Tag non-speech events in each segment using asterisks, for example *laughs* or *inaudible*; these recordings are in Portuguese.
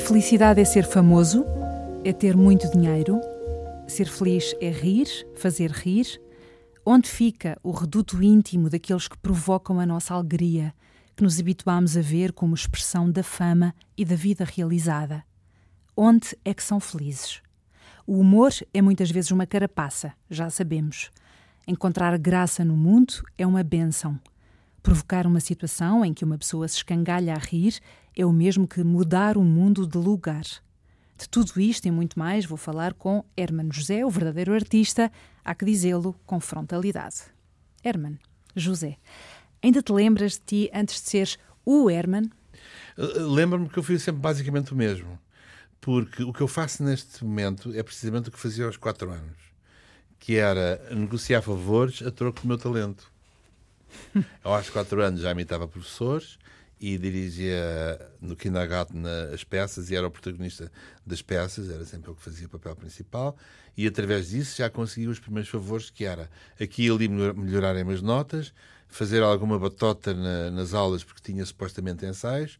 A felicidade é ser famoso, é ter muito dinheiro. Ser feliz é rir, fazer rir. Onde fica o reduto íntimo daqueles que provocam a nossa alegria, que nos habituámos a ver como expressão da fama e da vida realizada? Onde é que são felizes? O humor é muitas vezes uma carapaça, já sabemos. Encontrar graça no mundo é uma benção. Provocar uma situação em que uma pessoa se escangalha a rir é o mesmo que mudar o mundo de lugar. De tudo isto e muito mais vou falar com Herman José, o verdadeiro artista, há que dizê-lo com frontalidade. Herman, José, ainda te lembras de ti antes de seres o Herman? Lembro-me que eu fiz sempre basicamente o mesmo. Porque o que eu faço neste momento é precisamente o que fazia aos quatro anos. Que era negociar favores a troco do meu talento. *laughs* Eu, aos quatro anos, já imitava professores e dirigia no kindergarten as peças e era o protagonista das peças, era sempre eu que fazia o papel principal e através disso já conseguia os primeiros favores que era aqui e ali melhorarem as notas, fazer alguma batota na, nas aulas porque tinha supostamente ensaios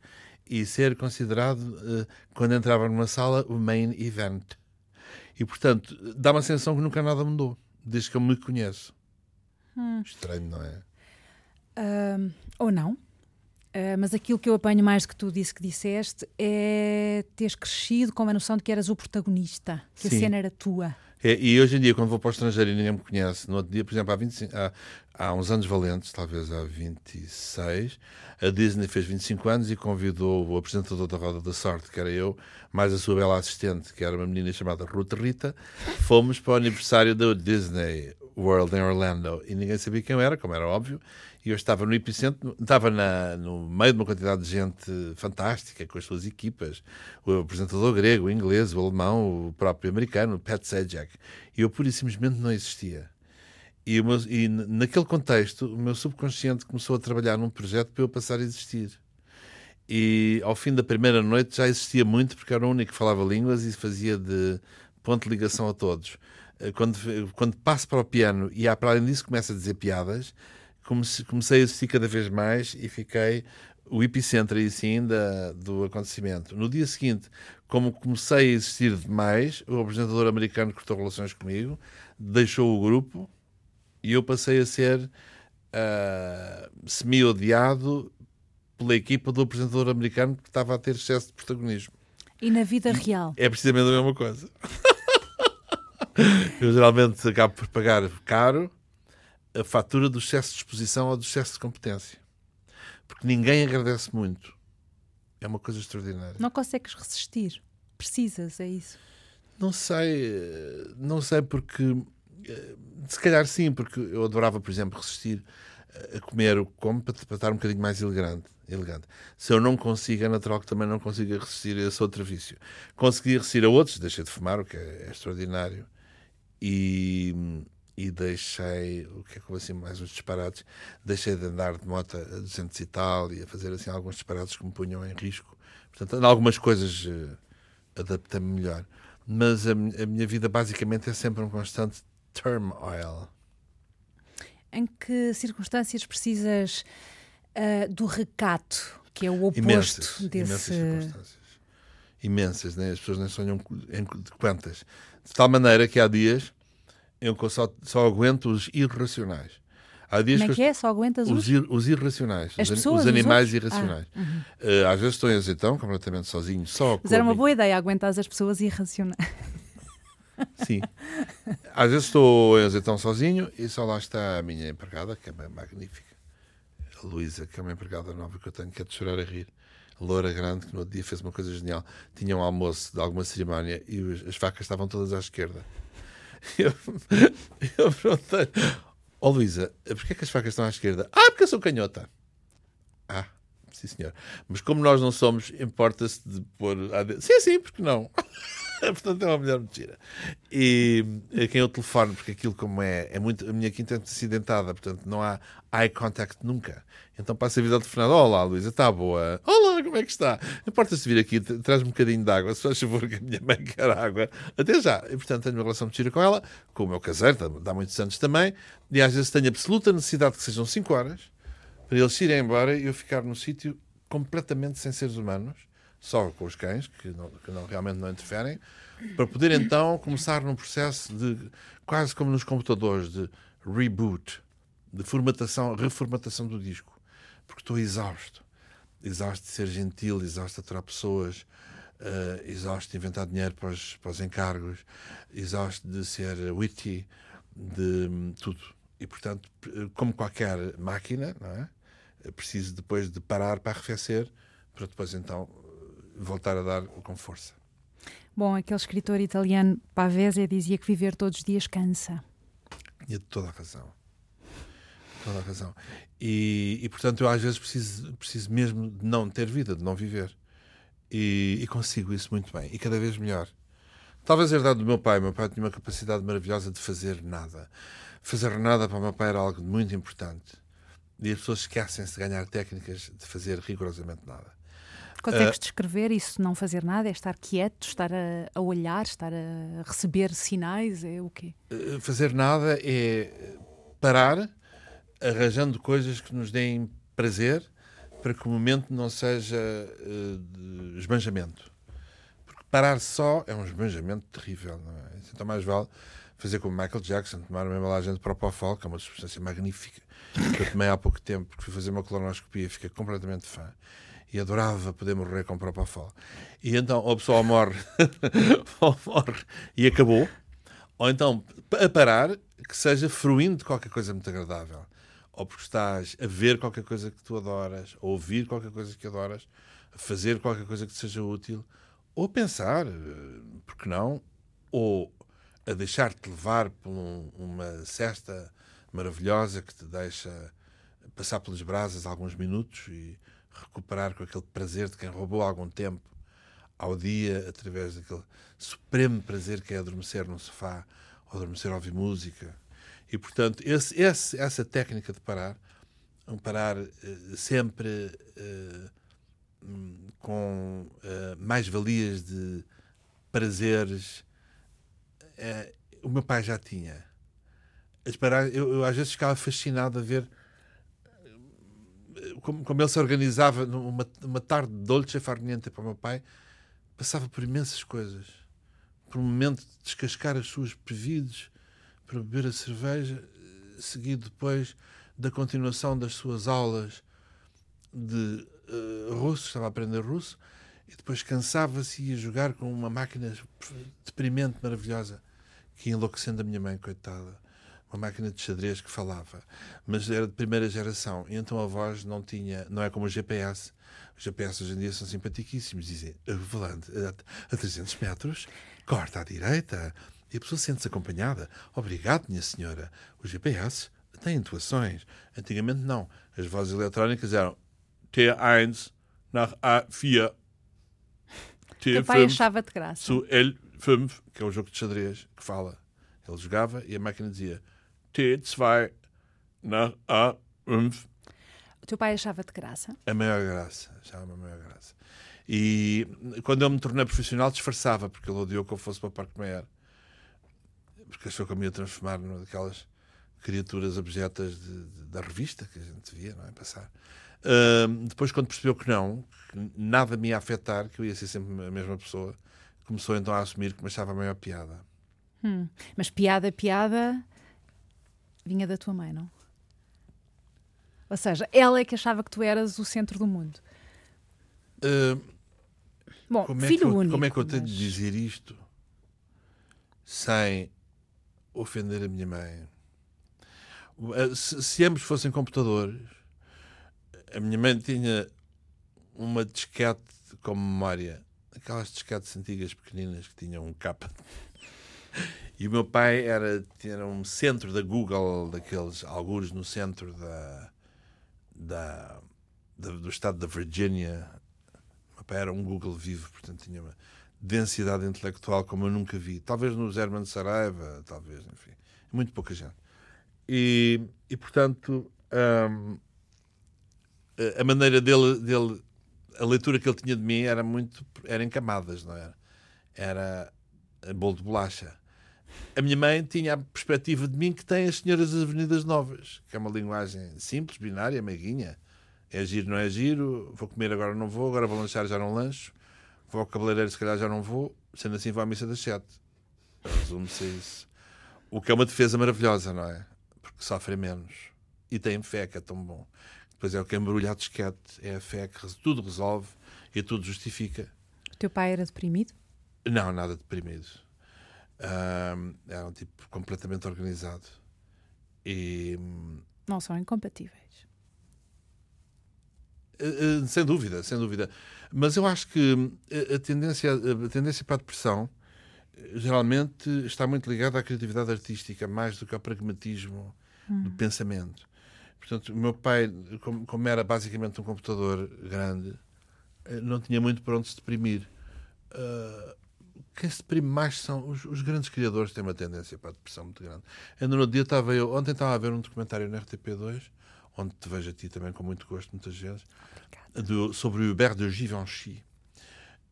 e ser considerado, uh, quando entrava numa sala, o main event. E, portanto, dá uma sensação que nunca nada mudou, desde que eu me conheço. Hum. Estranho, não é? Ou não. Uh, mas aquilo que eu apanho mais que tu disse que disseste é teres crescido com a noção de que eras o protagonista, que Sim. a cena era tua. É, e hoje em dia, quando vou para o estrangeiro e ninguém me conhece, no outro dia, por exemplo, há, 25, há, há uns anos valentes, talvez há 26, a Disney fez 25 anos e convidou o apresentador da Roda da Sorte, que era eu, mais a sua bela assistente, que era uma menina chamada Ruth Rita. Fomos para o aniversário da Disney World em Orlando e ninguém sabia quem eu era, como era óbvio e eu estava no epicentro, estava na, no meio de uma quantidade de gente fantástica, com as suas equipas, o apresentador grego, o inglês, o alemão, o próprio americano, o Pat Sajak, e eu pura e simplesmente não existia. E, meu, e naquele contexto, o meu subconsciente começou a trabalhar num projeto para eu passar a existir. E ao fim da primeira noite já existia muito, porque era o único que falava línguas e fazia de ponto de ligação a todos. Eh, quando, quando passo para o piano e, para além disso, começo a dizer piadas, comecei a assistir cada vez mais e fiquei o epicentro aí sim da, do acontecimento. No dia seguinte, como comecei a existir demais, o apresentador americano cortou relações comigo, deixou o grupo e eu passei a ser uh, semi-odiado pela equipa do apresentador americano que estava a ter excesso de protagonismo. E na vida real? É precisamente a mesma coisa. *laughs* eu geralmente acabo por pagar caro a fatura do excesso de exposição ou do excesso de competência. Porque ninguém agradece muito. É uma coisa extraordinária. Não consegues resistir. Precisas, é isso? Não sei. Não sei porque. Se calhar sim, porque eu adorava, por exemplo, resistir a comer o que como para, para estar um bocadinho mais elegante, elegante. Se eu não consigo, é natural que também não consiga resistir a esse outro vício. Consegui resistir a outros, deixei de fumar, o que é, é extraordinário. E e deixei, o que é que assim mais uns disparates, deixei de andar de moto a 200 e tal e a fazer assim alguns disparates que me punham em risco. Portanto, em algumas coisas uh, adaptei-me melhor. Mas a, a, minha vida basicamente é sempre um constante turmoil. Em que circunstâncias precisas uh, do recato, que é o oposto imensas, desse... Imensas circunstâncias. Imensas, né? as pessoas nem sonham em quantas. De tal maneira que há dias eu só, só aguento os irracionais. Há dias Como é que, é? Só aguentas os? Os, ir, os irracionais. As os, pessoas, os animais irracionais. Ah, uhum. uh, às vezes estou em azeitão, completamente sozinho, só Mas era uma boa ideia aguentar as pessoas irracionais. *laughs* Sim. Às vezes estou em azeitão sozinho e só lá está a minha empregada, que é magnífica. A Luísa, que é uma empregada nova que eu tenho, que é de chorar a rir. A loura grande, que no outro dia fez uma coisa genial. Tinha um almoço de alguma cerimónia e as facas estavam todas à esquerda. *laughs* Eu, eu perguntei, ó oh, Luísa, porquê é que as facas estão à esquerda? Ah, porque eu sou canhota. Ah, sim senhor. Mas como nós não somos, importa-se de pôr... Sim, sim, porque não? *laughs* *laughs* Portanto, é uma mulher mentira. E a quem eu telefono, porque aquilo como é, é muito. A minha quinta é acidentada, portanto, não há eye contact nunca. Então passa a vida telefonado. Olá, Luísa, está boa? Olá, como é que está? Importa-se vir aqui, traz-me um bocadinho de água, se faz favor, que a minha mãe quer água. Até já. E, portanto, tenho uma relação muito gira com ela, com o meu caseiro, dá muitos anos também, e às vezes tenho absoluta necessidade que sejam 5 horas para eles irem embora e eu ficar no sítio completamente sem seres humanos só com os cães, que, não, que não, realmente não interferem, para poder então começar num processo de, quase como nos computadores, de reboot, de formatação, reformatação do disco. Porque estou exausto. Exausto de ser gentil, exausto de aturar pessoas, uh, exausto de inventar dinheiro para os, para os encargos, exausto de ser witty, de um, tudo. E, portanto, como qualquer máquina, não é? preciso depois de parar para arrefecer, para depois então voltar a dar com força. Bom, aquele escritor italiano Pavese dizia que viver todos os dias cansa. Tinha toda a razão. Toda a razão. E, e, portanto eu às vezes preciso, preciso mesmo de não ter vida, de não viver. E, e consigo isso muito bem. E cada vez melhor. Talvez herdado do meu pai. Meu pai tinha uma capacidade maravilhosa de fazer nada. Fazer nada para o meu pai era algo muito importante. E as pessoas esquecem-se de ganhar técnicas de fazer rigorosamente nada. Consegues uh, descrever isso, não fazer nada? É estar quieto, estar a, a olhar, estar a receber sinais? É o quê? Uh, fazer nada é parar, arranjando coisas que nos deem prazer, para que o momento não seja uh, de esbanjamento. Porque parar só é um esbanjamento terrível, não é? Então mais vale fazer como Michael Jackson, tomar uma embalagem de Propofol, que é uma substância magnífica, que eu tomei há pouco tempo, porque fui fazer uma colonoscopia e fiquei completamente fã. E adorava poder morrer com Propofol. E então, ou a pessoa morre, *laughs* ou morre e acabou, ou então, a parar, que seja fruindo de qualquer coisa muito agradável. Ou porque estás a ver qualquer coisa que tu adoras, a ouvir qualquer coisa que adoras, a fazer qualquer coisa que te seja útil, ou a pensar, eh, porque não, ou a deixar-te levar por um, uma cesta maravilhosa que te deixa passar pelas brasas alguns minutos e recuperar com aquele prazer de quem roubou algum tempo ao dia através daquele supremo prazer que é adormecer num sofá ou adormecer a ouvir música. E, portanto, esse, esse, essa técnica de parar, um parar uh, sempre uh, com uh, mais-valias de prazeres o meu pai já tinha. Eu, eu, às vezes ficava fascinado a ver como, como ele se organizava numa uma tarde dolce farniente para o meu pai. Passava por imensas coisas. Por um momento de descascar as suas prevides para beber a cerveja, seguido depois da continuação das suas aulas de uh, russo, estava a aprender russo, e depois cansava-se e ia jogar com uma máquina deprimente, maravilhosa que ia enlouquecendo a minha mãe, coitada. Uma máquina de xadrez que falava, mas era de primeira geração, e então a voz não tinha, não é como o GPS. Os GPS hoje em dia são simpaticíssimos, dizem, volante a 300 metros, corta à direita, e a pessoa sente-se acompanhada. Obrigado, minha senhora. Os GPS têm intuações. Antigamente não. As vozes eletrónicas eram T1 nach A4. Teu pai achava de graça. Zu L5, que é o jogo de xadrez, que fala. Ele jogava e a máquina dizia T2 nach A5. O teu pai achava de graça? A maior graça, achava a maior graça. E quando eu me tornei profissional, disfarçava, porque ele odiou que eu fosse para o Parque Maior. Porque achou que eu me ia transformar numa daquelas criaturas abjetas de, de, da revista que a gente via, não é? Passar. Uh, depois, quando percebeu que não, que nada me ia afetar, que eu ia ser sempre a mesma pessoa, começou então a assumir que me achava a maior piada. Hum. Mas piada, piada vinha da tua mãe, não? Ou seja, ela é que achava que tu eras o centro do mundo. Uh, Bom, como filho é eu, único. Como é que eu tenho mas... de dizer isto sem ofender a minha mãe? Se, se ambos fossem computadores, a minha mãe tinha uma disquete com memória, aquelas disquetes antigas pequeninas que tinham um capa. E o meu pai era, era um centro da Google, daqueles alguns no centro da, da, da, do estado da Virgínia. O meu pai era um Google vivo, portanto tinha uma densidade intelectual como eu nunca vi. Talvez no Herman Saraiva, talvez, enfim. Muito pouca gente. E, e portanto, hum, a maneira dele, dele, a leitura que ele tinha de mim era muito, era em camadas, não era? Era bolo de bolacha. A minha mãe tinha a perspectiva de mim que tem as senhoras das Avenidas Novas, que é uma linguagem simples, binária, meiguinha. É giro, não é giro, vou comer agora, não vou, agora vou lanchar, já não lancho. vou ao cabeleireiro, se calhar já não vou, sendo assim vou à missa das sete. Resume-se a isso. O que é uma defesa maravilhosa, não é? Porque sofrem menos. E têm fé, que é tão bom. Depois é o que embrulha a disquete, é a fé que tudo resolve e tudo justifica. O teu pai era deprimido? Não, nada deprimido. Um, era um tipo completamente organizado. E. Não são incompatíveis. Uh, uh, sem dúvida, sem dúvida. Mas eu acho que a tendência, a tendência para a depressão geralmente está muito ligada à criatividade artística, mais do que ao pragmatismo hum. do pensamento. Portanto, o meu pai, como, como, era basicamente um computador grande, eh, não tinha muito para onde se deprimir. Uh, quem se deprime mais são os, os, grandes criadores, têm uma tendência para a depressão muito grande. Ainda no dia estava eu, ontem estava a ver um documentário na RTP2, onde te vejo a ti também com muito gosto, muitas vezes, do, sobre o Hubert de Givenchy.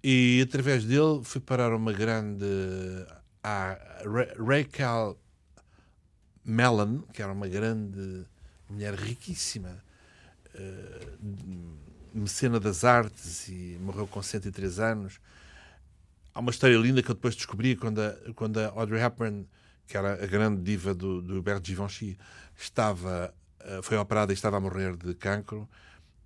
E através dele fui parar uma grande. a Rachel Mellon, que era uma grande mulher riquíssima, uh, mecena das artes e morreu com 103 anos. Há uma história linda que eu depois descobri quando a, quando a Audrey Hepburn, que era a grande diva do, do Hubert Givenchy, estava, uh, foi operada e estava a morrer de cancro.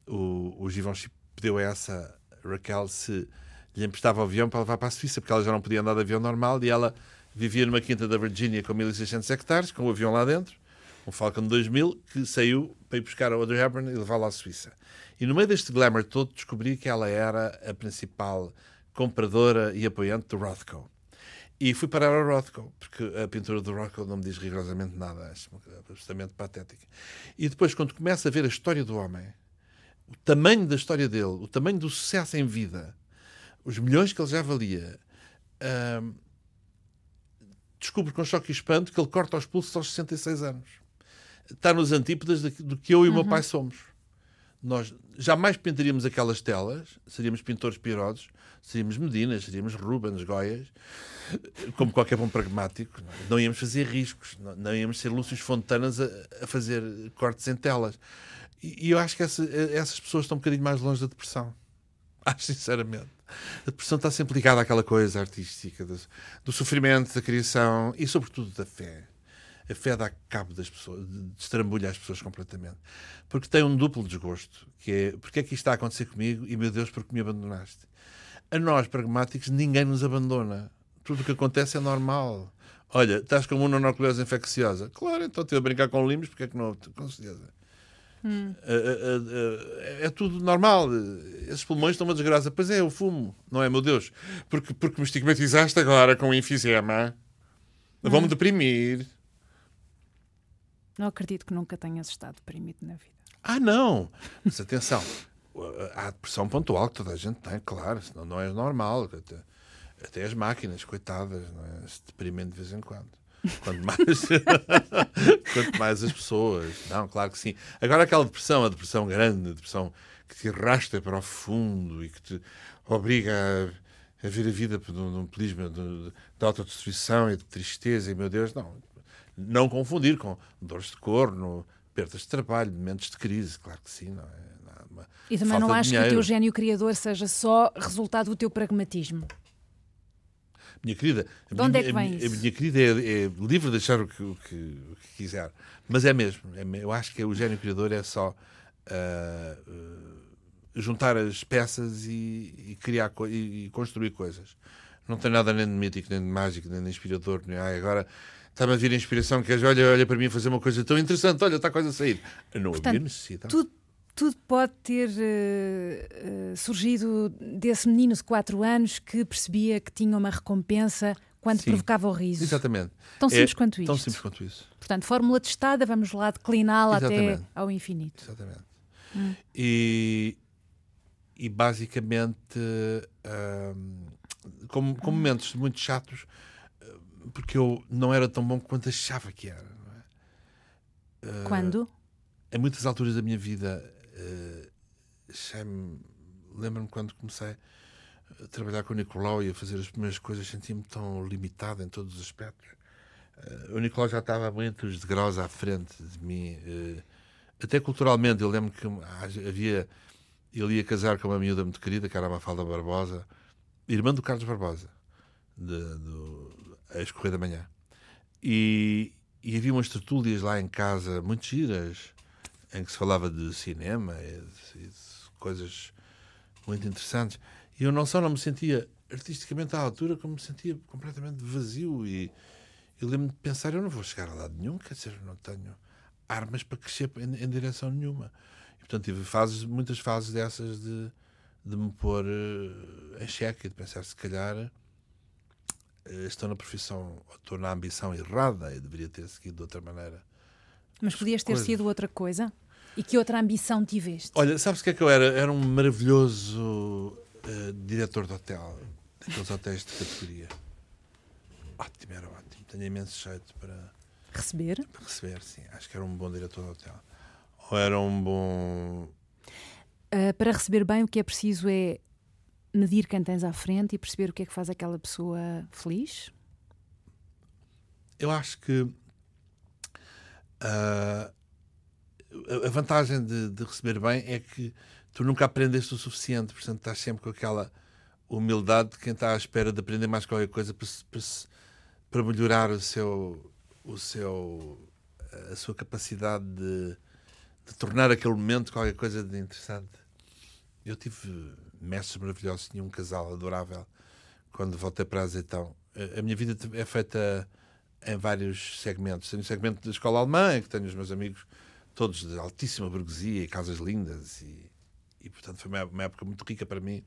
O, o Givenchy pediu a essa Raquel se lhe emprestava o avião para levar para a Suíça, porque ela já não podia andar de avião normal e ela vivia numa quinta da Virgínia com 1.600 hectares, com o avião lá dentro, um Falcon 2000, que saiu para ir buscar a Audrey Hepburn e levá-la à Suíça. E no meio deste glamour todo descobri que ela era a principal compradora e apoiante do Rothko. E fui parar ao Rothko, porque a pintura do Rothko não me diz rigorosamente nada, acho absolutamente patética. E depois, quando começo a ver a história do homem, o tamanho da história dele, o tamanho do sucesso em vida, os milhões que ele já valia, uh, descubro com choque e espanto que ele corta os pulsos aos 66 anos. Está nos antípodas do que eu e o meu uhum. pai somos. Nós jamais pintaríamos aquelas telas, seríamos pintores pirosos, seríamos Medinas, seríamos Rubens, Goias, como qualquer bom pragmático. Não íamos fazer riscos, não íamos ser Lúcios Fontanas a, a fazer cortes em telas. E, e eu acho que essa, essas pessoas estão um bocadinho mais longe da depressão. *laughs* Acho sinceramente. A depressão está sempre ligada àquela coisa artística, do, do sofrimento, da criação e, sobretudo, da fé. A fé dá cabo das pessoas, destrambulha as pessoas completamente. Porque tem um duplo desgosto, que é porque é que isto está a acontecer comigo e, meu Deus, porque me abandonaste? A nós, pragmáticos, ninguém nos abandona. Tudo o que acontece é normal. Olha, estás com uma mononucleose infecciosa. Claro, então estou a brincar com limos, porque é que não? Com certeza. Hum. É, é, é, é, tudo normal. Esses pulmões estão uma desgraça. Pois é, o fumo, não é, meu Deus? Porque, porque me estigmatizaste agora com enfisema. Hum. Vão-me deprimir. Não acredito que nunca tenhas estado deprimido na vida. Ah, não! Mas atenção, *laughs* há depressão pontual que toda a gente tem, claro, senão não é normal. Até, até as máquinas, coitadas, é? se deprimem de vez em quando. Quanto mais, *laughs* quanto mais as pessoas. Não, claro que sim. Agora aquela depressão, a depressão grande, a depressão que te arrasta para o fundo e que te obriga a, a ver a vida num, num prisma de, de autodestruição e de tristeza, e meu Deus, não. Não confundir com dores de corno, perdas de trabalho, momentos de crise, claro que sim, não é? Uma e também não acho que o teu gênio criador seja só resultado do teu pragmatismo. Minha querida, a, minha, é que vem a, a minha querida é, é, livre de achar o que, o, que, o que quiser. Mas é mesmo. É, eu acho que o gênio criador é só uh, juntar as peças e, e criar e, e, construir coisas. Não tem nada nem de mítico, nem de mágico, nem de inspirador. Nem, ah, agora está-me a vir a inspiração que olha, olha para mim fazer uma coisa tão interessante, olha, está a coisa a sair. Não Portanto, havia necessidade. Tudo tudo pode ter uh, uh, surgido desse menino de 4 anos que percebia que tinha uma recompensa quando Sim, provocava o riso. Exatamente. Tão simples é, quanto isso. Tão simples quanto isso. Portanto, fórmula testada, vamos lá decliná-la até ao infinito. Exatamente. Hum. E, e basicamente, uh, com, com hum. momentos muito chatos, porque eu não era tão bom quanto achava que era. É? Quando? Em muitas alturas da minha vida Uh, Lembro-me quando comecei a trabalhar com o Nicolau e a fazer as primeiras coisas, senti-me tão limitado em todos os aspectos. Uh, o Nicolau já estava muitos degraus à frente de mim, uh, até culturalmente. Eu lembro que havia. Ele ia casar com uma miúda muito querida, que era a Mafalda Barbosa, irmã do Carlos Barbosa, de, do ex-Correio da Manhã. E, e havia umas tertúlias lá em casa, muito giras, em que se falava de cinema e, e coisas muito interessantes. E eu não só não me sentia artisticamente à altura, como me sentia completamente vazio. E eu lembro-me de pensar: eu não vou chegar a lado nenhum, quer dizer, eu não tenho armas para crescer em, em direção nenhuma. E, portanto, tive fases, muitas fases dessas de, de me pôr uh, em xeque e de pensar: se calhar estou na profissão, estou na ambição errada e deveria ter seguido de outra maneira. Mas podias ter sido outra coisa? E que outra ambição tiveste? Olha, sabes o que é que eu era? Era um maravilhoso uh, diretor de hotel, daqueles hotéis de categoria. Ótimo, era ótimo. Tenho imenso jeito para receber. Para receber, sim. Acho que era um bom diretor de hotel. Ou era um bom. Uh, para receber bem, o que é preciso é medir quem tens à frente e perceber o que é que faz aquela pessoa feliz? Eu acho que. Uh, a vantagem de, de, receber bem é que tu nunca aprendeste o suficiente, portanto estás sempre com aquela humildade de quem está à espera de aprender mais qualquer coisa para, para, para melhorar o seu, o seu, a sua capacidade de, de tornar aquele momento qualquer coisa de interessante. Eu tive mestres maravilhosos, tinha um casal adorável quando voltei para Azeitão. A minha vida é feita em vários segmentos. Tenho o segmento da escola alemã, em que tenho os meus amigos todos de altíssima burguesia e casas lindas e, e portanto foi uma, época muito rica para mim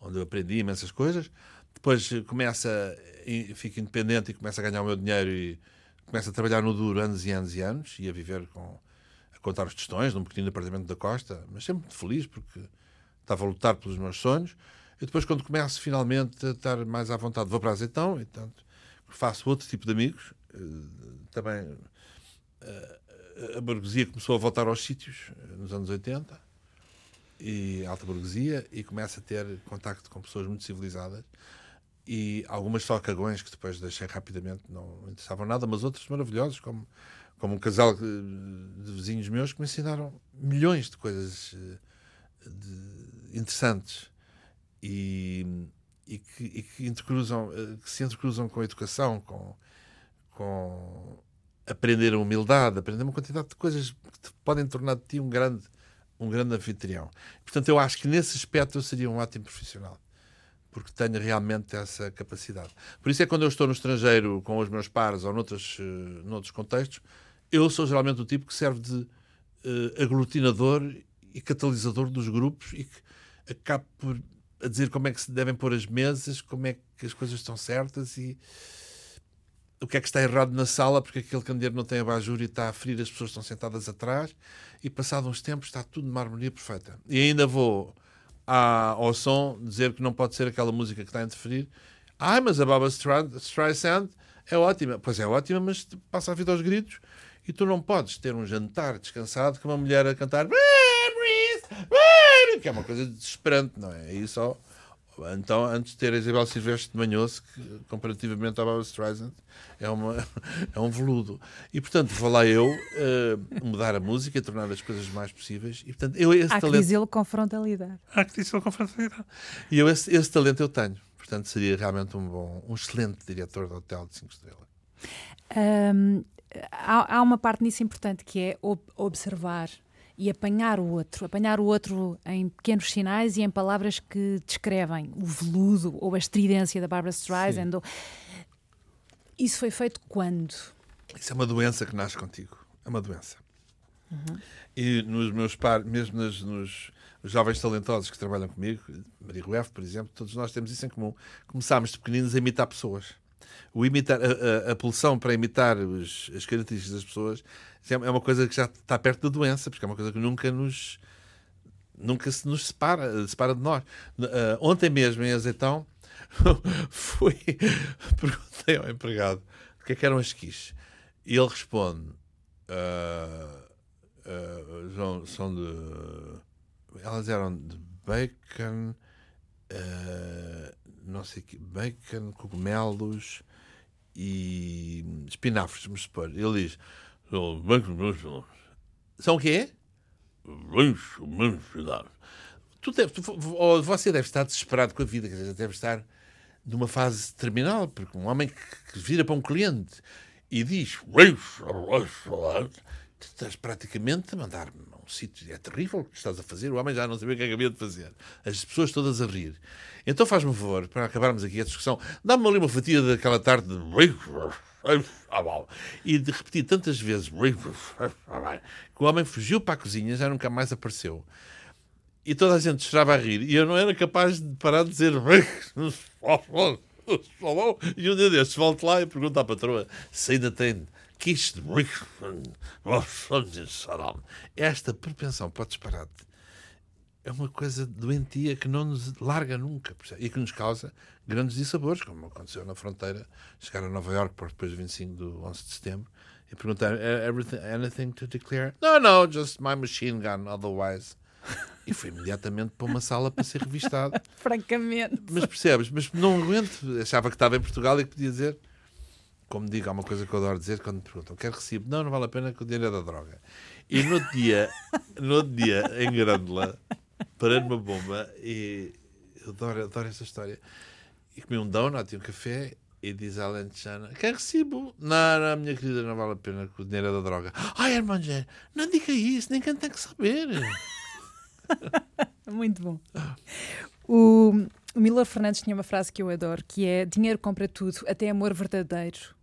onde eu aprendi imensas coisas depois começa fico independente e começo a ganhar o meu dinheiro e começo a trabalhar no duro anos e anos e anos e a viver com a contar os tostões num pequenino apartamento da costa mas sempre muito feliz porque estava a lutar pelos meus sonhos e depois quando começo finalmente a estar mais à vontade vou para Azeitão e portanto faço outro tipo de amigos eh, também eh, a burguesia começou a voltar aos sítios eh, nos anos 80 e alta burguesia e começa a ter contacto com pessoas muito civilizadas e algumas só cagões que depois deixei rapidamente não interessavam nada mas outros maravilhosos como como um casal de vizinhos meus que me ensinaram milhões de coisas de, interessantes e, e, que, e que, eh, que se intercruzam com a educação, com, com aprender a humildade, aprender uma quantidade de coisas que podem tornar de ti um grande, um grande anfitrião. Portanto, eu acho que nesse aspecto eu seria um ótimo profissional, porque tenho realmente essa capacidade. Por isso é que quando eu estou no estrangeiro com os meus pares ou noutros, uh, noutros contextos, eu sou geralmente o tipo que serve de uh, aglutinador e catalisador dos grupos e que acabo por a dizer como é que se devem pôr as mesas, como é que as coisas estão certas e o que é que está errado na sala, porque aquele candeeiro não tem abajur e está a ferir, as pessoas estão sentadas atrás, e passado uns tempos está tudo numa harmonia perfeita. E ainda vou à, ao som dizer que não pode ser aquela música que está a interferir. Ai, mas a Baba Streisand é ótima. Pois é ótima, mas passa a vida aos gritos e tu não podes ter um jantar descansado com uma mulher a cantar que é uma coisa desesperante, não é? Aí só então, antes de ter a Isabel Silvestre de Manhoso, que comparativamente à Barbara Streisand, é, uma, *laughs* é um veludo. E, portanto, vou lá eu uh, mudar a música, tornar as coisas mais possíveis. E, portanto, eu, esse Há talento... que dizê-lo com frontalidade. Há que dizê-lo com frontalidade. E eu, esse, esse, talento eu tenho. Portanto, seria realmente um bom, um excelente diretor de hotel de 5 estrelas. Um, há, há uma parte nisso importante que é observar e apanhar o outro, apanhar o outro em pequenos sinais e em palavras que descrevem o veludo ou a estridência da Barbara Streisand. Ou... Isso foi feito quando? Isso é uma doença que nasce contigo. É uma doença. Uhum. E nos meus pares, mesmo nos, nos jovens talentosos que trabalham comigo, Maria Rueff, por exemplo, todos nós temos isso em comum. Começámos de pequeninos a imitar pessoas o imitar, a, a, a pulsão para imitar os, as características das pessoas é, é uma coisa que já está perto da doença, porque é uma coisa que nunca nos nunca se nos separa, separa de nós. Uh, ontem mesmo em Azeitão *laughs* fui *laughs* perguntei ao empregado o que é que eram as quiches e ele responde uh, uh, são de elas eram de bacon não sei que bacon, cogumelos e espinafres, vamos supor. Ele diz: São o quê? tu deve, tu, ou você deve estar desesperado com a vida, quer dizer, deve estar numa fase terminal, porque um homem que, que vira para um cliente e diz tu estás praticamente a mandar-me um sítio, é terrível o que estás a fazer, o homem já não sabia o que é havia de fazer. As pessoas todas a rir. Então faz-me um favor, para acabarmos aqui a discussão, dá-me ali uma fatia daquela tarde de... E de repetir tantas vezes que o homem fugiu para a cozinha já nunca mais apareceu. E toda a gente estava a rir e eu não era capaz de parar de dizer *laughs* e um dia destes volto lá e pergunto à patroa se ainda tem *laughs* esta propensão para o disparate é uma coisa doentia que não nos larga nunca e que nos causa grandes dissabores, como aconteceu na fronteira, chegar a Nova York depois do 25 do 11 de setembro e perguntar anything to declare? No, no, just my machine gun, otherwise. E foi imediatamente para uma sala para ser revistado. *laughs* Francamente. Mas percebes? Mas não aguento. Achava que estava em Portugal e que podia dizer. Como digo, há uma coisa que eu adoro dizer quando me perguntam: quer recibo? Não, não vale a pena que o dinheiro é da droga. E no outro dia, no outro dia em Grândola, parei numa bomba e eu adoro, adoro esta história. E comi um donut e um café e diz a Alentejana: Quer recibo? Não, não, minha querida, não vale a pena que o dinheiro é da droga. Ai, irmã não diga isso, ninguém tem que saber. *laughs* Muito bom. O, o Miller Fernandes tinha uma frase que eu adoro, que é dinheiro compra tudo, até amor verdadeiro.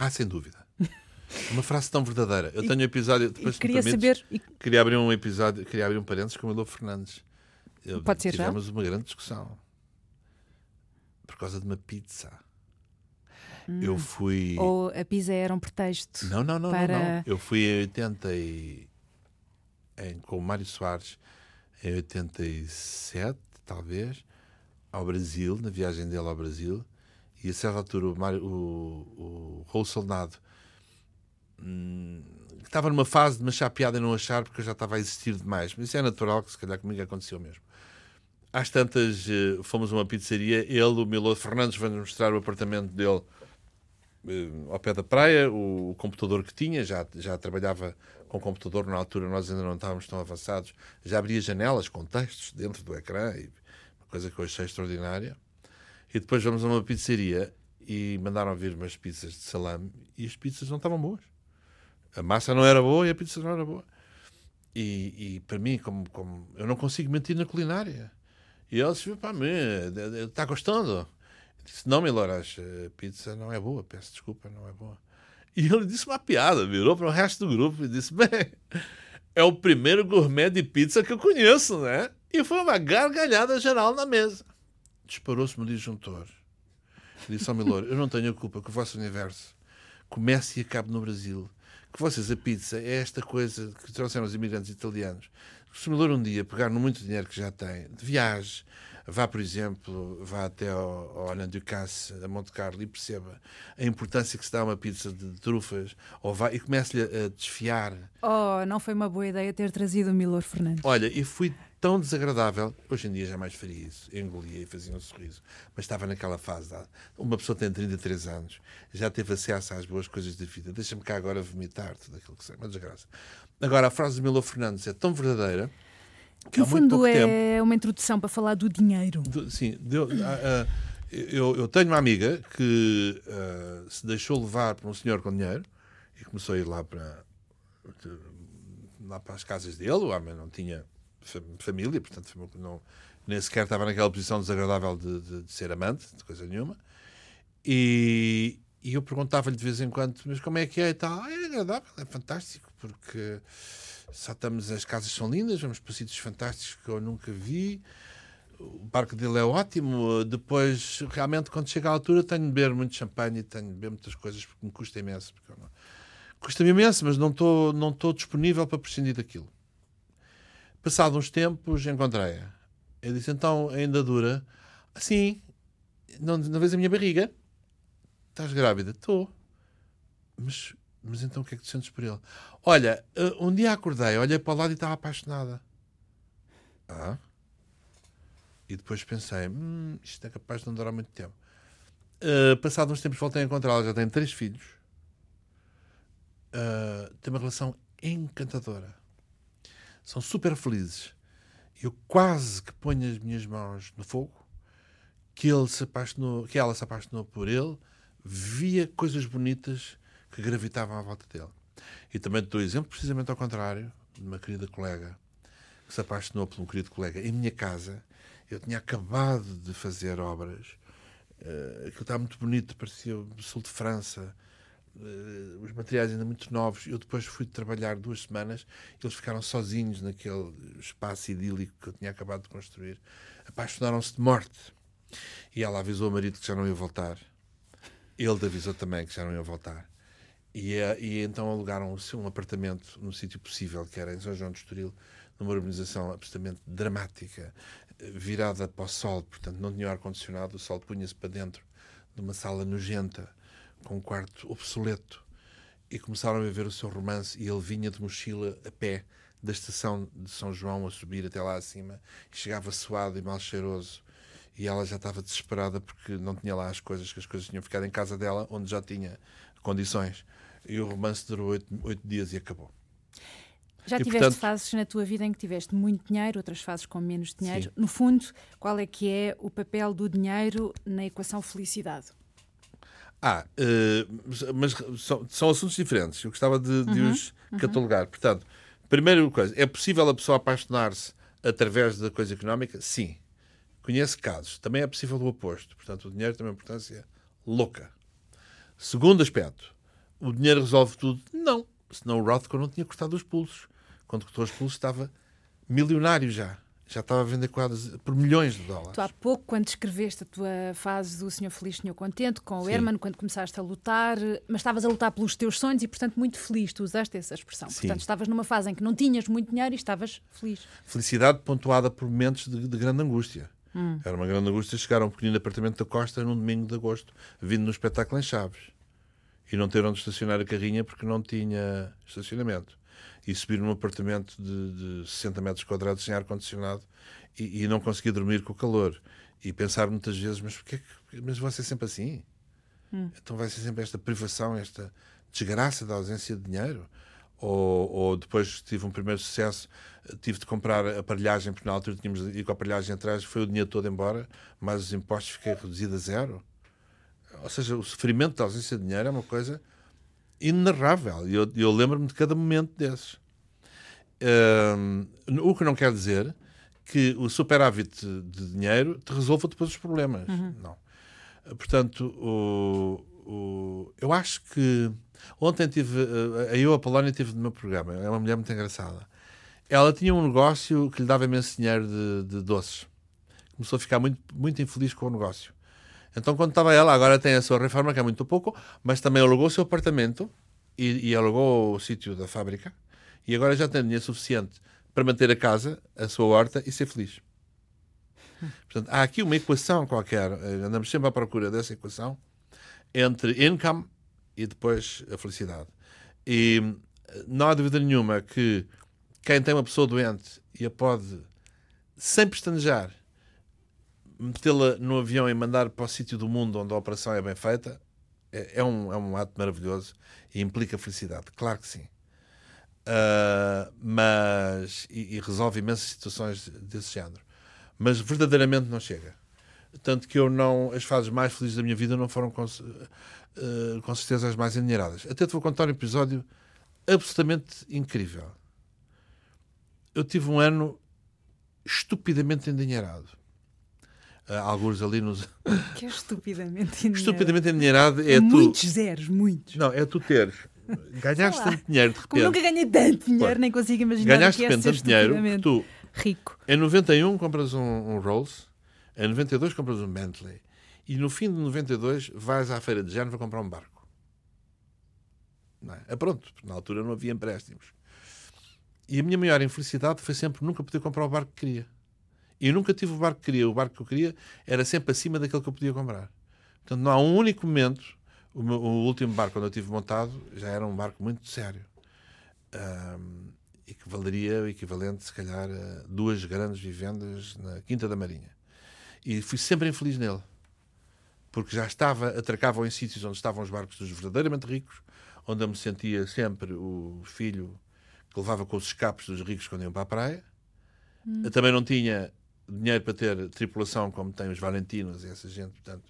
Ah, sem dúvida. Uma frase tão verdadeira. Eu tenho um episódio. Depois, queria saber. Queria abrir um episódio, queria abrir um parênteses com o Milo Fernandes. Eu, Pode ser tivemos já? uma grande discussão por causa de uma pizza. Hum. Eu fui. Ou a pizza era um pretexto. Não, não, não, para... não, não. Eu fui em 80 e. Em, com o Mário Soares em 87, talvez, ao Brasil, na viagem dele ao Brasil, e a certa altura o, o, o Raul Soldado hum, estava numa fase de me achar piada e não achar porque eu já estava a existir demais. Mas isso é natural, que se calhar comigo aconteceu mesmo. Às tantas, eh, fomos a uma pizzaria, ele, o Milo Fernandes, vai-nos mostrar o apartamento dele eh, ao pé da praia, o, computador que tinha, já, já trabalhava com computador na altura, nós ainda não estávamos tão avançados, já abria janelas com textos dentro do ecrã, e uma coisa que eu achei extraordinária. E depois vamos a uma pizzaria e mandaram vir umas pizzas de salame e as pizzas não estavam boas. A massa não era boa e a pizza não era boa. E, e para mim, como, como eu não consigo mentir na culinária. E ele disse: para mim, está gostando? Eu disse: Não, Miloras, a pizza não é boa, peço desculpa, não é boa. E ele disse uma piada, virou para o resto do grupo e disse: Bem, é o primeiro gourmet de pizza que eu conheço, né? E foi uma gargalhada geral na mesa. Disparou-se-me o disjuntor. Disse ao Milor: Eu não tenho culpa que o vosso universo comece e acabe no Brasil. Que vocês, a pizza, é esta coisa que trouxeram os imigrantes italianos. Se o Milor um dia pegar no muito dinheiro que já tem, de viagem, vá, por exemplo, vá até ao, ao Alain Ducasse, a Monte Carlo, e perceba a importância que se dá a uma pizza de trufas, ou vá, e comece-lhe a desfiar. Oh, não foi uma boa ideia ter trazido o Milor Fernandes. Olha, e fui tão desagradável, hoje em dia jamais faria isso, engolia e fazia um sorriso, mas estava naquela fase. Uma pessoa tem 33 anos, já teve acesso às boas coisas da vida, deixa-me cá agora vomitar tudo aquilo que sei, uma desgraça. Agora, a frase de Milor Fernandes é tão verdadeira que no fundo é tempo, uma introdução para falar do dinheiro. sim, deu, uh, uh, eu, eu, tenho uma amiga que uh, se deixou levar por um senhor com dinheiro e começou a ir lá para, lá para as casas dele. O homem não tinha família, portanto não, nem sequer estava naquela posição desagradável de, de, de ser amante, de coisa nenhuma. E, e eu perguntava-lhe de vez em quando, mas como é que é e tal? Ah, é agradável, é fantástico, porque só estamos, as casas são lindas, vamos para sítios fantásticos que eu nunca vi. O barco dele é ótimo. Depois, realmente, quando chega à altura, tenho de beber muito champanhe tenho de beber muitas coisas porque me custa imenso. Custa-me imenso, mas não estou não disponível para prescindir daquilo. Passado uns tempos, encontrei-a. Eu disse: então, ainda dura? Assim, não, não vês a minha barriga? Estás grávida? Estou. Mas mas então o que é que sentes por ele? Olha, eh, um dia acordei, olhei para o lado e estava apaixonada. Ah? E depois pensei, hum, isto é capaz de não durar muito tempo. Uh, passado uns tempos voltei a encontrá-la, já tem três filhos. Uh, tem uma relação encantadora. São super felizes. Eu quase que ponho as minhas mãos no fogo, que ele se apaixonou, que ela se apaixonou por ele, via coisas bonitas que gravitavam à volta dele. E também dou exemplo precisamente ao contrário, de uma querida colega que se apaixonou por um querido colega em minha casa. Eu tinha acabado de fazer obras, uh, aquilo estava muito bonito, parecia o sul de França, uh, os materiais ainda muito novos. Eu depois fui trabalhar duas semanas, eles ficaram sozinhos naquele espaço idílico que eu tinha acabado de construir. Apaixonaram-se de morte. E ela avisou o marido que já não ia voltar. Ele avisou também que já não ia voltar. E, eh, e então alugaram um apartamento no sítio possível, que era em São João de Estoril, numa urbanização absolutamente dramática, virada para o sol, portanto não tinha ar-condicionado, o sol punha-se para dentro de uma sala nojenta, com um quarto obsoleto. E começaram a ver o seu romance e ele vinha de mochila a pé da estação de São João a subir até lá acima e chegava suado e mal cheiroso e ela já estava desesperada porque não tinha lá as coisas, que as coisas tinham ficado em casa dela, onde já tinha condições. E o romance durou oito, oito dias e acabou. Já e, tiveste portanto... fases na tua vida em que tiveste muito dinheiro, outras fases com menos dinheiro. Sim. No fundo, qual é que é o papel do dinheiro na equação felicidade? Ah, uh, mas são, são, assuntos diferentes. Eu gostava de, de uhum, os uhum. catalogar. Portanto, primeira coisa, é possível a pessoa apaixonar-se através da coisa económica? Sim. Conheço casos. Também é possível o oposto. Portanto, o dinheiro tem uma importância louca. Segundo aspecto, o dinheiro resolve tudo? Não. Senão o Rothko não tinha cortado os pulsos. Quando cortou os pulsos estava milionário já. Já estava a vender quadros por milhões de dólares. Tu há pouco, quando escreveste a tua fase do Senhor Feliz, Senhor Contente, com o Sim. Herman, quando começaste a lutar, mas estavas a lutar pelos teus sonhos e, portanto, muito feliz. Tu usaste essa expressão. Sim. Portanto, estavas numa fase em que não tinhas muito dinheiro e estavas feliz. Felicidade pontuada por momentos de, de grande angústia. Hum. Era uma grande angústia chegar a um pequenino apartamento da Costa num domingo de agosto, vindo no espetáculo em Chaves e não ter onde estacionar a carrinha porque não tinha estacionamento. E subir num apartamento de, de 60 metros quadrados sem ar-condicionado e, e, não conseguir dormir com o calor. E pensar muitas vezes, mas porquê mas vai ser sempre assim? Hum. Então vai ser sempre esta privação, esta desgraça da ausência de dinheiro? Ou, ou, depois tive um primeiro sucesso, tive de comprar aparelhagem, porque na altura tínhamos de ir com a aparelhagem atrás, foi o dinheiro todo embora, mas os impostos fiquei reduzido a zero. Ou seja, o sofrimento da ausência de dinheiro é uma coisa inenarrável. E eu, eu lembro-me de cada momento desses. Um, o que não quer dizer que o superávit de dinheiro te resolva depois os problemas. Uhum. Não. Portanto, o, o, eu acho que ontem tive, a eu, a Polónia, tive no meu programa. É uma mulher muito engraçada. Ela tinha um negócio que lhe dava imenso dinheiro de, de doces. Começou a ficar muito, muito infeliz com o negócio. Então, quando estava ela, agora tem a sua reforma, que é muito pouco, mas também alugou o seu apartamento e, e alugou o sítio da fábrica. E agora já tem dinheiro suficiente para manter a casa, a sua horta e ser feliz. *laughs* Portanto, há aqui uma equação qualquer, eh, andamos sempre à procura dessa equação, entre income e depois a felicidade. E eh, não há dúvida nenhuma que quem tem uma pessoa doente e a pode, sem pestanejar, metê-la no avião e mandar para o sítio do mundo onde a operação é bem feita é, é, um, é um ato maravilhoso e implica felicidade. Claro que sim. Uh, mas e, e, resolve imensas situações desse género. Mas verdadeiramente não chega. Tanto que eu não. As fases mais felizes da minha vida não foram com, uh, com certeza as mais endinheiradas. Até te vou contar um episódio absolutamente incrível. Eu tive um ano estupidamente endinheirado alguns ali nos. *laughs* Que é estupidamente *laughs* endinheirado. Estupidamente endinheirado é, é tu. Muitos zeros, muitos. Não, é tu teres. Ganhaste tanto dinheiro de repente. Como nunca ganhei tanto dinheiro, nem consigo imaginar Ganhaste que é tanto dinheiro que tu. Rico. Em 91 compras um, um Rolls, em 92 compras um Bentley e no fim de 92 vais à feira de Génova comprar um barco. Não é? é pronto, na altura não havia empréstimos. E a minha maior infelicidade foi sempre nunca poder comprar o barco que queria. E eu nunca tive o barco que queria. O barco que eu queria era sempre acima daquele que eu podia comprar. Portanto, não há um único momento. O, meu, o último barco, quando eu tive montado, já era um barco muito sério. Um, e que valeria o equivalente, se calhar, a duas grandes vivendas na Quinta da Marinha. E fui sempre infeliz nele. Porque já estava, atracavam em sítios onde estavam os barcos dos verdadeiramente ricos, onde eu me sentia sempre o filho que levava com os escapes dos ricos quando iam para a praia Hum. Também não tinha dinheiro para ter tripulação como tem os Valentinos e essa gente, portanto,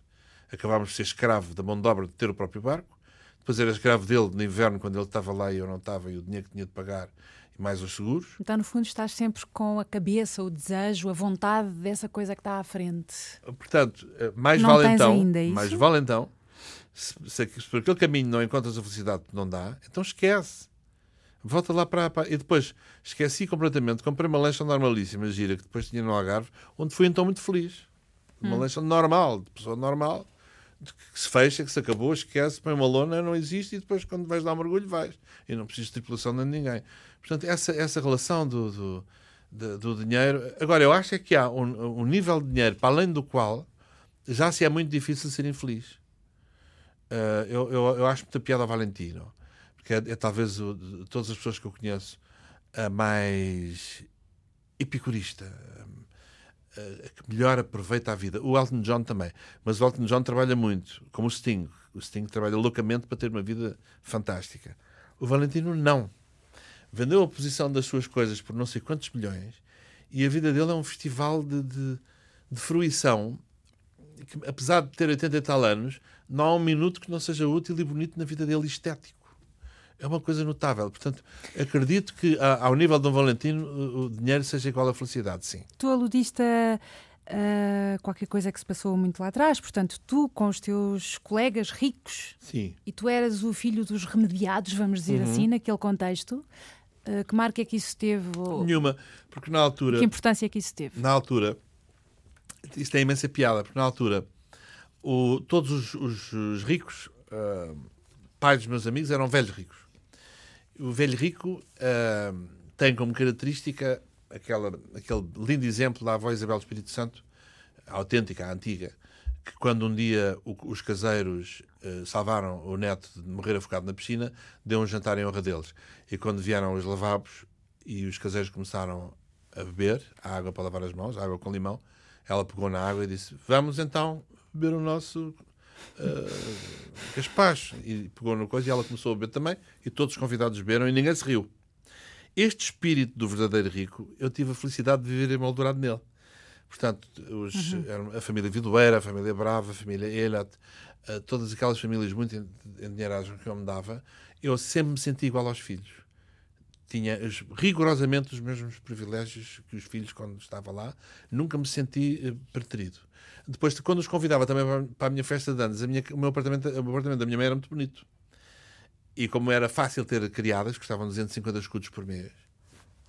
acabámos de ser escravo da mão de obra de ter o próprio barco. Depois era escravo dele no inverno, quando ele estava lá e eu não estava, e o dinheiro que tinha de pagar, e mais os seguros. Então, no fundo, estás sempre com a cabeça, o desejo, a vontade dessa coisa que está à frente. Portanto, eh, mais não vale então, mais vale então, se, se, se por aquele caminho não encontras a felicidade que não dá, então esquece. Volta lá para, para. E depois esqueci completamente. Comprei uma lancha normalíssima, gira, que depois tinha no Algarve, onde fui então muito feliz. Uma hum. lancha normal, de pessoa normal, que se fecha, que se acabou, esquece, põe uma lona, não existe, e depois quando vais dar um mergulho, vais. E não precisas de tripulação de ninguém. Portanto, essa, essa relação do, do, do, do dinheiro. Agora, eu acho é que há um, um nível de dinheiro para além do qual já se é muito difícil ser infeliz. Uh, eu, eu, eu acho muita piada ao Valentino que é, é talvez o, de todas as pessoas que eu conheço a mais epicurista, a que melhor aproveita a vida. O Elton John também, mas o Elton John trabalha muito, como o Sting. O Sting trabalha loucamente para ter uma vida fantástica. O Valentino não. Vendeu a posição das suas coisas por não sei quantos milhões e a vida dele é um festival de, de, de fruição que, apesar de ter 80 e tal anos, não há um minuto que não seja útil e bonito na vida dele estético é uma coisa notável. Portanto, acredito que ao nível de Dom Valentino o dinheiro seja igual à felicidade, sim. Tu aludiste a uh, qualquer coisa que se passou muito lá atrás, portanto, tu com os teus colegas ricos sim. e tu eras o filho dos remediados, vamos dizer uhum. assim, naquele contexto. Uh, que marca é que isso teve? Nenhuma, porque na altura. Que importância é que isso teve? Na altura, isto é imensa piada, porque na altura o, todos os, os, os ricos, uh, pais dos meus amigos, eram velhos ricos o velho rico uh, tem como característica aquela, aquele lindo exemplo da avó Isabel do Espírito Santo, a autêntica, a antiga, que quando um dia o, os caseiros uh, salvaram o neto de morrer afogado na piscina, deu um jantar em honra deles. E quando vieram os lavabos e os caseiros começaram a beber a água para lavar as mãos, água com limão, ela pegou na água e disse: Vamos então beber o nosso uh, Gaspaz. E pegou no coisa e ela começou a beber também. E todos os convidados beberam e ninguém se riu. Este espírito do verdadeiro rico, eu tive a felicidade de viver emoldurado nele. Portanto, os, uhum. a família Vidoeira, a família Brava, a família Elat, uh, todas aquelas famílias muito endinheiradas que eu me dava, eu sempre me senti igual aos filhos. Tinha rigorosamente os mesmos privilégios que os filhos quando estava lá. Nunca me senti uh, preterido. Depois, quando os convidava também para a minha festa de anos, minha, o, meu apartamento, o apartamento da minha mãe era muito bonito. E como era fácil ter criadas, custavam 250 escudos por mês.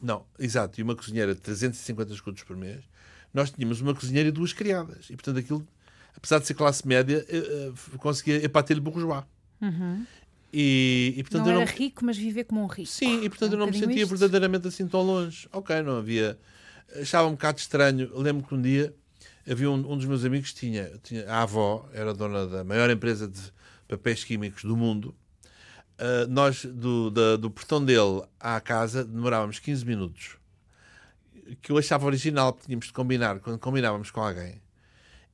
Não, exato, e uma cozinheira de 350 escudos por mês, nós tínhamos uma cozinheira e duas criadas. E, portanto, aquilo, apesar de ser classe média, eh, eh, conseguia epater-lhe bourgeois. Uhum. E, e, portanto, não eu era rico, mas vivia como um rico. Sim, e portanto é um eu não me sentia isto. verdadeiramente assim tão longe. Ok, não havia. Achava um bocado estranho. Lembro que um dia havia um, um, dos meus amigos tinha, tinha a avó era dona da maior empresa de papéis químicos do mundo. Uh, nós do, da, do portão dele à casa demorávamos 15 minutos. Que eu achava original, porque tínhamos de combinar quando combinávamos com alguém.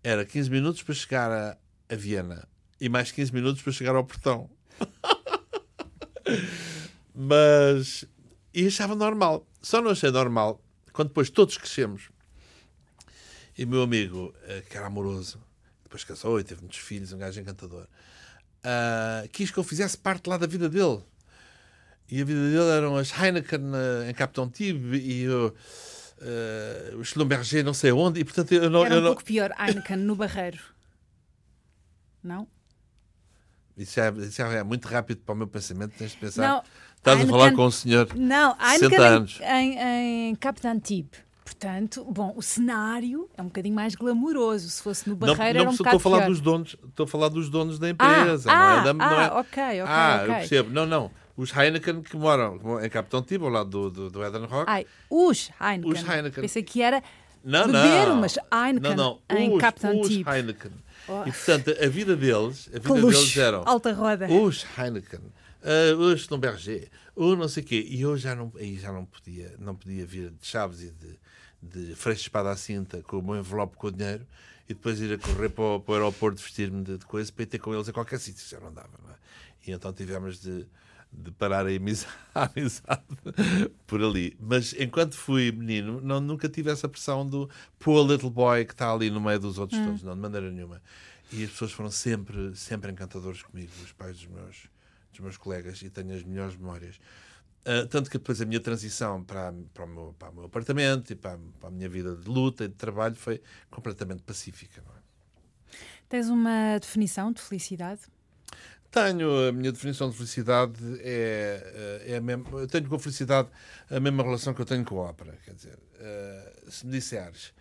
Era 15 minutos para chegar a, a Viena e mais 15 minutos para chegar ao portão. *laughs* Mas e achava normal. Só não achei normal quando depois todos crescemos e meu amigo, eh, que era amoroso, depois casou e teve muitos filhos, um gajo encantador, uh, quis que eu fizesse parte lá da vida dele. E a vida dele eram as Heineken uh, em Capitão Tibe e o, uh, o Schlumberger não sei onde. E, portanto, eu não, era um eu pouco pior, Heineken no Barreiro. Não? Isso é, isso é, muito rápido para o meu pensamento. Tens de pensar. Não, Estás Heineken, a falar com um senhor não, Heineken 60 anos. Em, em, em Capitão Tibe. Portanto, bom, o cenário é um bocadinho mais glamouroso. Se fosse no Barreiro, não, não, era um bocado estou a falar dos donos, estou a falar dos donos da empresa. Ah, não é da, não ah, é... ok, ok. Ah, okay. eu percebo. Não, não. Os Heineken que moram em Capitão Tibo, ao lado do, do, do Eden Rock. Ai, os Heineken. Os Heineken. Pensei que era não, beber não. umas Heineken não, não. em os, Capitão os Tibo. Heineken. Oh. E, portanto, a vida deles, a vida Luxo, deles eram... Alta roda. Os Heineken. Uh, os Schlumberger. O não sei o quê. E eu já não, aí já não podia, não podia vir de Chaves e de de freixo espada à cinta com o meu envelope com o dinheiro e depois ir a correr para o, para o aeroporto vestir-me de, de coisa para ir ter com eles a qualquer sítio, já não dava, não é? E então tivemos de, de parar a amizade, *laughs* a amizade, por ali. Mas enquanto fui menino, não, nunca tive essa pressão do poor little boy que está ali no meio dos outros hum. todos, não, de maneira nenhuma. E as pessoas foram sempre, sempre encantadores comigo, os pais dos meus, dos meus colegas, e tenho as melhores memórias. Uh, tanto que depois a minha transição para, para, o, meu, para o meu apartamento e para, para, a minha vida de luta e de trabalho foi completamente pacífica. É? Tens uma definição de felicidade? Tenho, a minha definição de felicidade é, é a mesma, eu tenho com a felicidade a mesma relação que eu tenho com a ópera. Quer dizer, uh, se me disseres,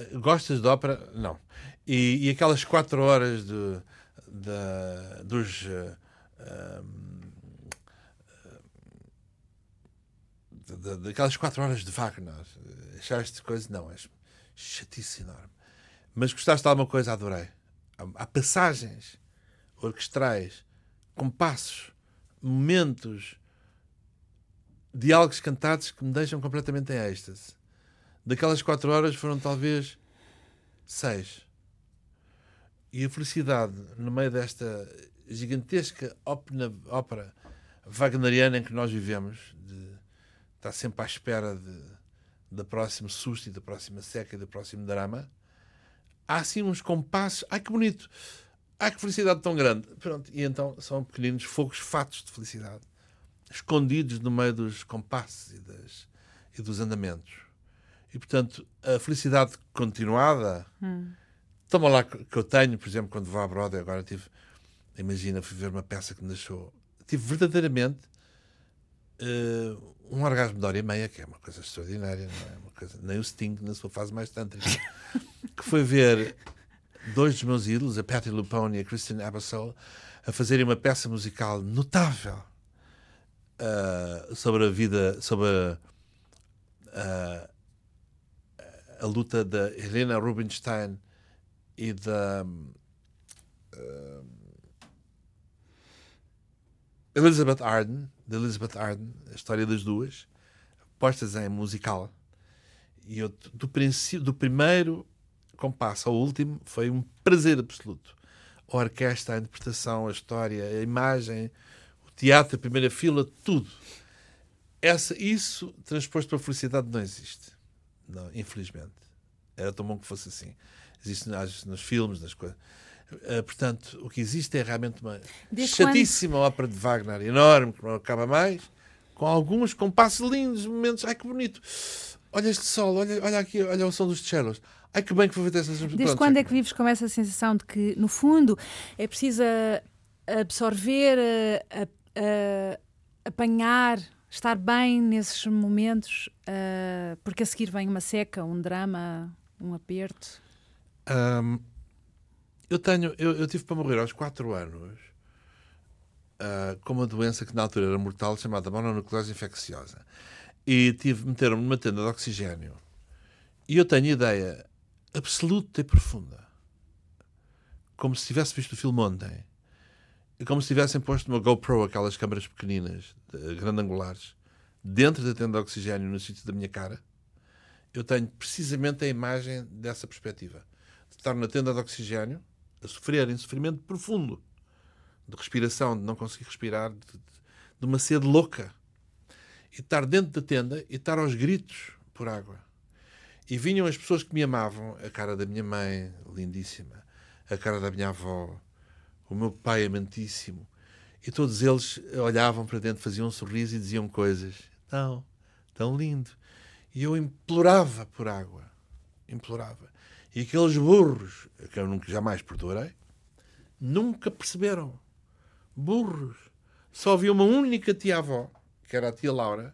uh, gostas de ópera? Não. E, e aquelas quatro horas de, de dos. Uh, daquelas quatro horas de Wagner, achaste coisa? Não, é chatice enorme. Mas gostaste de alguma coisa? Adorei. Há passagens orquestrais compassos, momentos, diálogos cantados que me deixam completamente em êxtase. Daquelas quatro horas foram talvez seis. E a felicidade, no meio desta gigantesca ópera wagneriana em que nós vivemos, estar sempre à espera de, da próxima susto e da próxima seca e do próximo drama, há assim uns compassos. Ai que bonito! Ai, que felicidade tão grande. Pronto, e então são pequeninos fogos fatos de felicidade, escondidos no meio dos compassos e, das, e dos andamentos. E, portanto, a felicidade continuada, hum. toma lá que eu tenho, por exemplo, quando vou à Broadway, agora tive, imagina, fui ver uma peça que me deixou, tive verdadeiramente uh, um orgasmo de hora e meia, que é uma coisa extraordinária, não é? Uma coisa, nem o Sting na sua fase mais tântrica, *laughs* que foi ver dois dos meus ídolos, a Patti LuPone e a Christine Abbasol, a fazerem uma peça musical notável uh, sobre a vida, sobre a, a, a, luta da Helena Rubinstein e da uh, Elizabeth Arden, de Elizabeth Arden, a história das duas, postas em musical. E eu, do, princípio, do primeiro compasso ao último foi um prazer absoluto. A orquestra, a interpretação, a história, a imagem, o teatro, a primeira fila, tudo. Essa, isso transposto para a felicidade não existe. Não, infelizmente. Era tão bom que fosse assim. Existe nos, filmes, nas coisas. Uh, portanto, o que existe é realmente uma Desde chatíssima quando... ópera de Wagner, enorme, que não acaba mais, com alguns compassos lindos, momentos. Ai que bonito! Olha este sol, olha, olha aqui, olha o som dos cellos. Ai que bem que foi feita essa Desde Pronto, quando é que vives com essa sensação de que, no fundo, é preciso absorver, a, a, a, apanhar, estar bem nesses momentos, porque a seguir vem uma seca, um drama, um aperto? Um, eu tenho, eu, eu, tive para morrer aos 4 anos uh, com uma doença que na altura era mortal chamada mononucleose infecciosa e tive meteram-me numa tenda de oxigênio. E eu tenho ideia absoluta e profunda. Como se tivesse visto o filme ontem. E como se tivessem posto uma GoPro, aquelas câmaras pequeninas, grande-angulares, dentro da tenda de oxigênio, no sítio da minha cara. Eu tenho precisamente a imagem dessa perspectiva. De estar na tenda de oxigênio, a sofrer em sofrimento profundo, de respiração, de não conseguir respirar, de, de uma sede louca e estar dentro da tenda e estar aos gritos por água. E vinham as pessoas que me amavam, a cara da minha mãe, lindíssima, a cara da minha avó, o meu pai amantíssimo, e todos eles olhavam para dentro, faziam um sorriso e diziam coisas. Tão, tão lindo. E eu implorava por água. Implorava. E aqueles burros, que eu nunca jamais perdoarei, nunca perceberam. Burros. Só havia uma única tia-avó que era a tia Laura,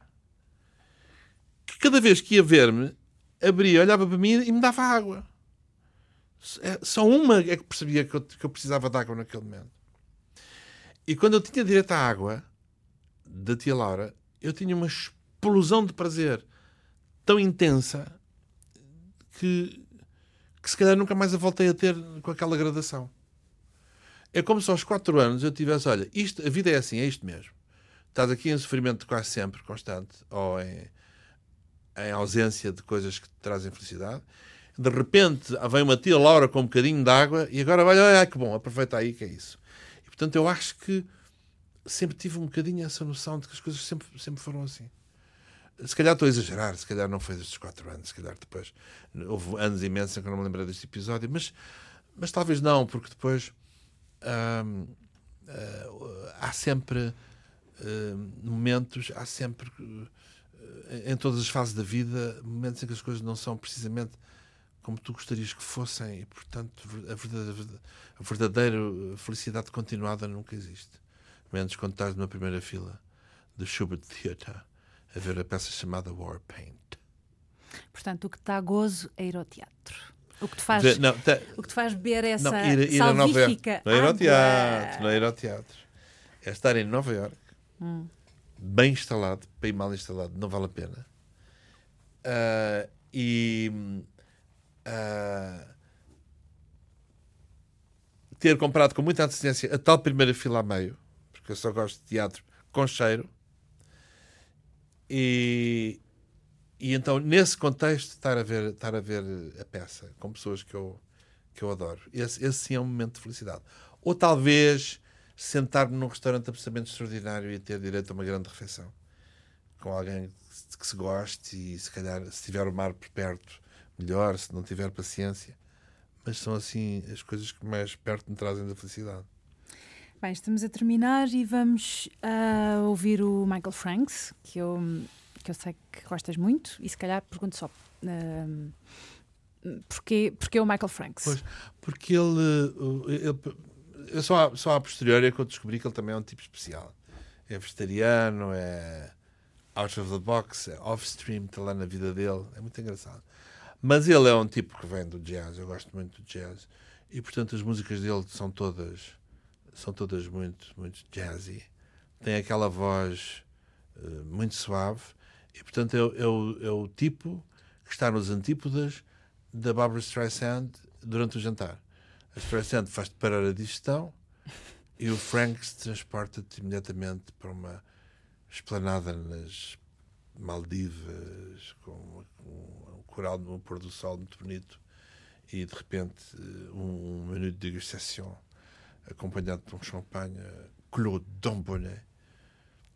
que cada vez que ia ver-me, abria, olhava para mim e me dava água. É, só uma é que percebia que eu, que eu precisava de água naquele momento. E quando eu tinha direito à água da tia Laura, eu tinha uma explosão de prazer tão intensa que, que se calhar nunca mais a voltei a ter com aquela gradação. É como se aos quatro anos eu tivesse, olha, isto, a vida é assim, é isto mesmo estás aqui em sofrimento quase sempre, constante, ou em, em ausência de coisas que te trazem felicidade. De repente vem uma tia Laura com um bocadinho de água e agora vai, olha que bom, aproveita aí que é isso. E portanto eu acho que sempre tive um bocadinho essa noção de que as coisas sempre, sempre foram assim. Se calhar estou a exagerar, se calhar não foi destes quatro anos, se calhar depois houve anos imensos em que eu não me lembrei deste episódio, mas, mas talvez não, porque depois hum, uh, há sempre uh, momentos, há sempre uh, em todas as fases da vida, momentos em que as coisas não são precisamente como tu gostarias que fossem, e portanto a verdadeira, a verdadeira felicidade continuada nunca existe. Menos quando estás numa primeira fila do Schubert Theatre a ver a peça chamada War Paint. Portanto, o que está a gozo é ir ao teatro. O que te faz, não, tá, o que te faz beber essa não, ir, ir salvífica Não é ir ao teatro, não é ir ao teatro. É estar em Nova York, hum. bem instalado, bem mal instalado, não vale a pena. Uh, e uh, ter comprado com muita antecedência a tal primeira fila a meio, porque eu só gosto de teatro com cheiro. E, e então, nesse contexto, estar a ver, estar a, ver a peça com pessoas que eu, que eu adoro, esse, esse sim é um momento de felicidade. Ou talvez sentar-me num restaurante absolutamente extraordinário e ter direito a uma grande refeição com alguém que se goste e se calhar se tiver o mar por perto melhor, se não tiver paciência. Mas são assim as coisas que mais perto me trazem da felicidade Bem, estamos a terminar e vamos uh, ouvir o Michael Franks, que eu, que eu sei que gostas muito, e se calhar pergunto só. Uh, porquê, porquê o Michael Franks? Pois, porque ele, ele eu só, só a posteriori é que eu descobri que ele também é um tipo especial. É vegetariano, é out of the box, é off-stream, está lá na vida dele. É muito engraçado. Mas ele é um tipo que vem do jazz, eu gosto muito do jazz. E portanto as músicas dele são todas são todas muito, muito jazzy. Tem aquela voz uh, muito suave e, portanto, é, é, o, é o tipo que está nos antípodas da Barbara Streisand durante o jantar. A Streisand faz-te parar a digestão *laughs* e o Frank se transporta-te imediatamente para uma esplanada nas Maldivas, com, um coral no pôr do sol muito bonito e de repente um, um menu de degustação acompanhado por um champanhe Claude Dambonnet.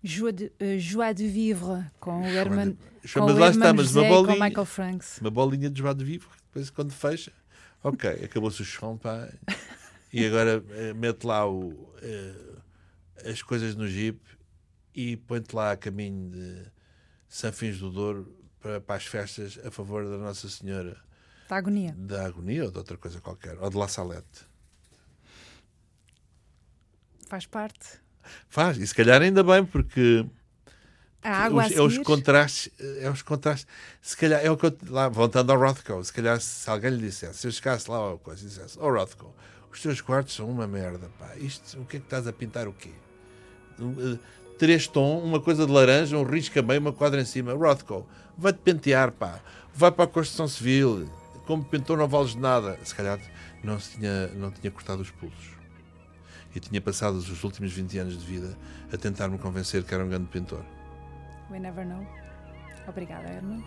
Joie de, uh, joie de Vivre com o Herman, com mas lá está, mas uma bolinha, com Michael Franks. Uma bolinha de Joie de Vivre, depois quando fecha, ok, *laughs* acabou-se o champanhe e agora uh, mete lá o, uh, as coisas no jeep e põe-te lá a caminho de São Fins do Douro para, para as festas a favor da Nossa Senhora. Da agonia. Da agonia ou de outra coisa qualquer, ou de La Salette. Faz parte. Faz, e se calhar ainda bem, porque a água os, é os contrastes, é os contrastes. Se calhar é o que eu, lá, voltando ao Rothko, se calhar se alguém lhe dissesse, se eu chegasse lá ao coisa e dissesse, oh Rothko, os teus quartos são uma merda, pá. Isto, o que é que estás a pintar o quê? Eh, três tons, uma coisa de laranja, um risco meio, uma quadra em cima. Rothko, vai-te pentear, pá. Vai para a construção civil. Como pintor não vales nada. Se calhar não, tinha, não tinha cortado os pulsos e tinha passado os últimos 20 anos de vida a tentar me convencer que era um grande pintor. We never know. Obrigada, Herman.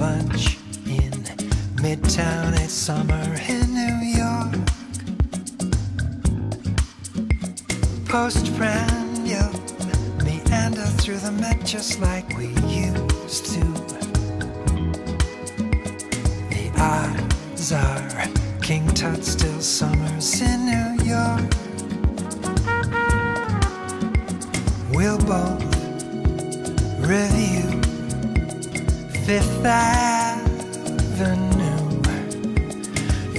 Lunch in Midtown, it's summer in New York. Postprandial, meander through the Met just like we used to. The odds are King Tut still summers in New York. we'll both review Fifth Avenue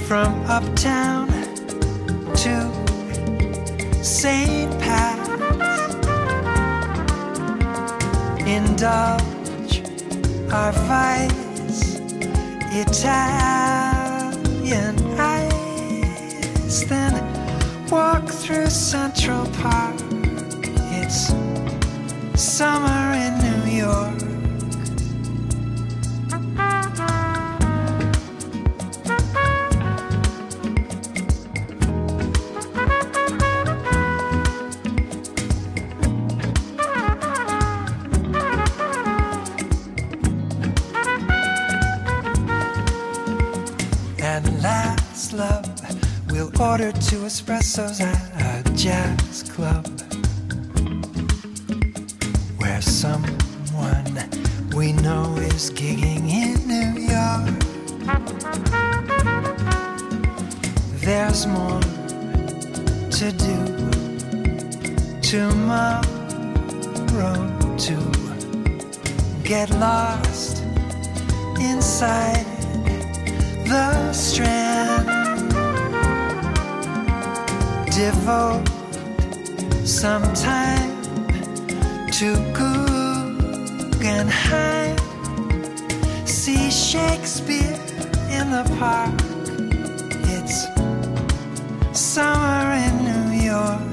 from uptown to St. Pat's. Indulge our vice, Italian ice, then walk through Central Park. It's summer in New York. Espressos at a jazz club where someone we know is gigging in New York. There's more to do tomorrow to get lost inside the strand. Devote some time to Guggenheim. See Shakespeare in the park. It's summer in New York.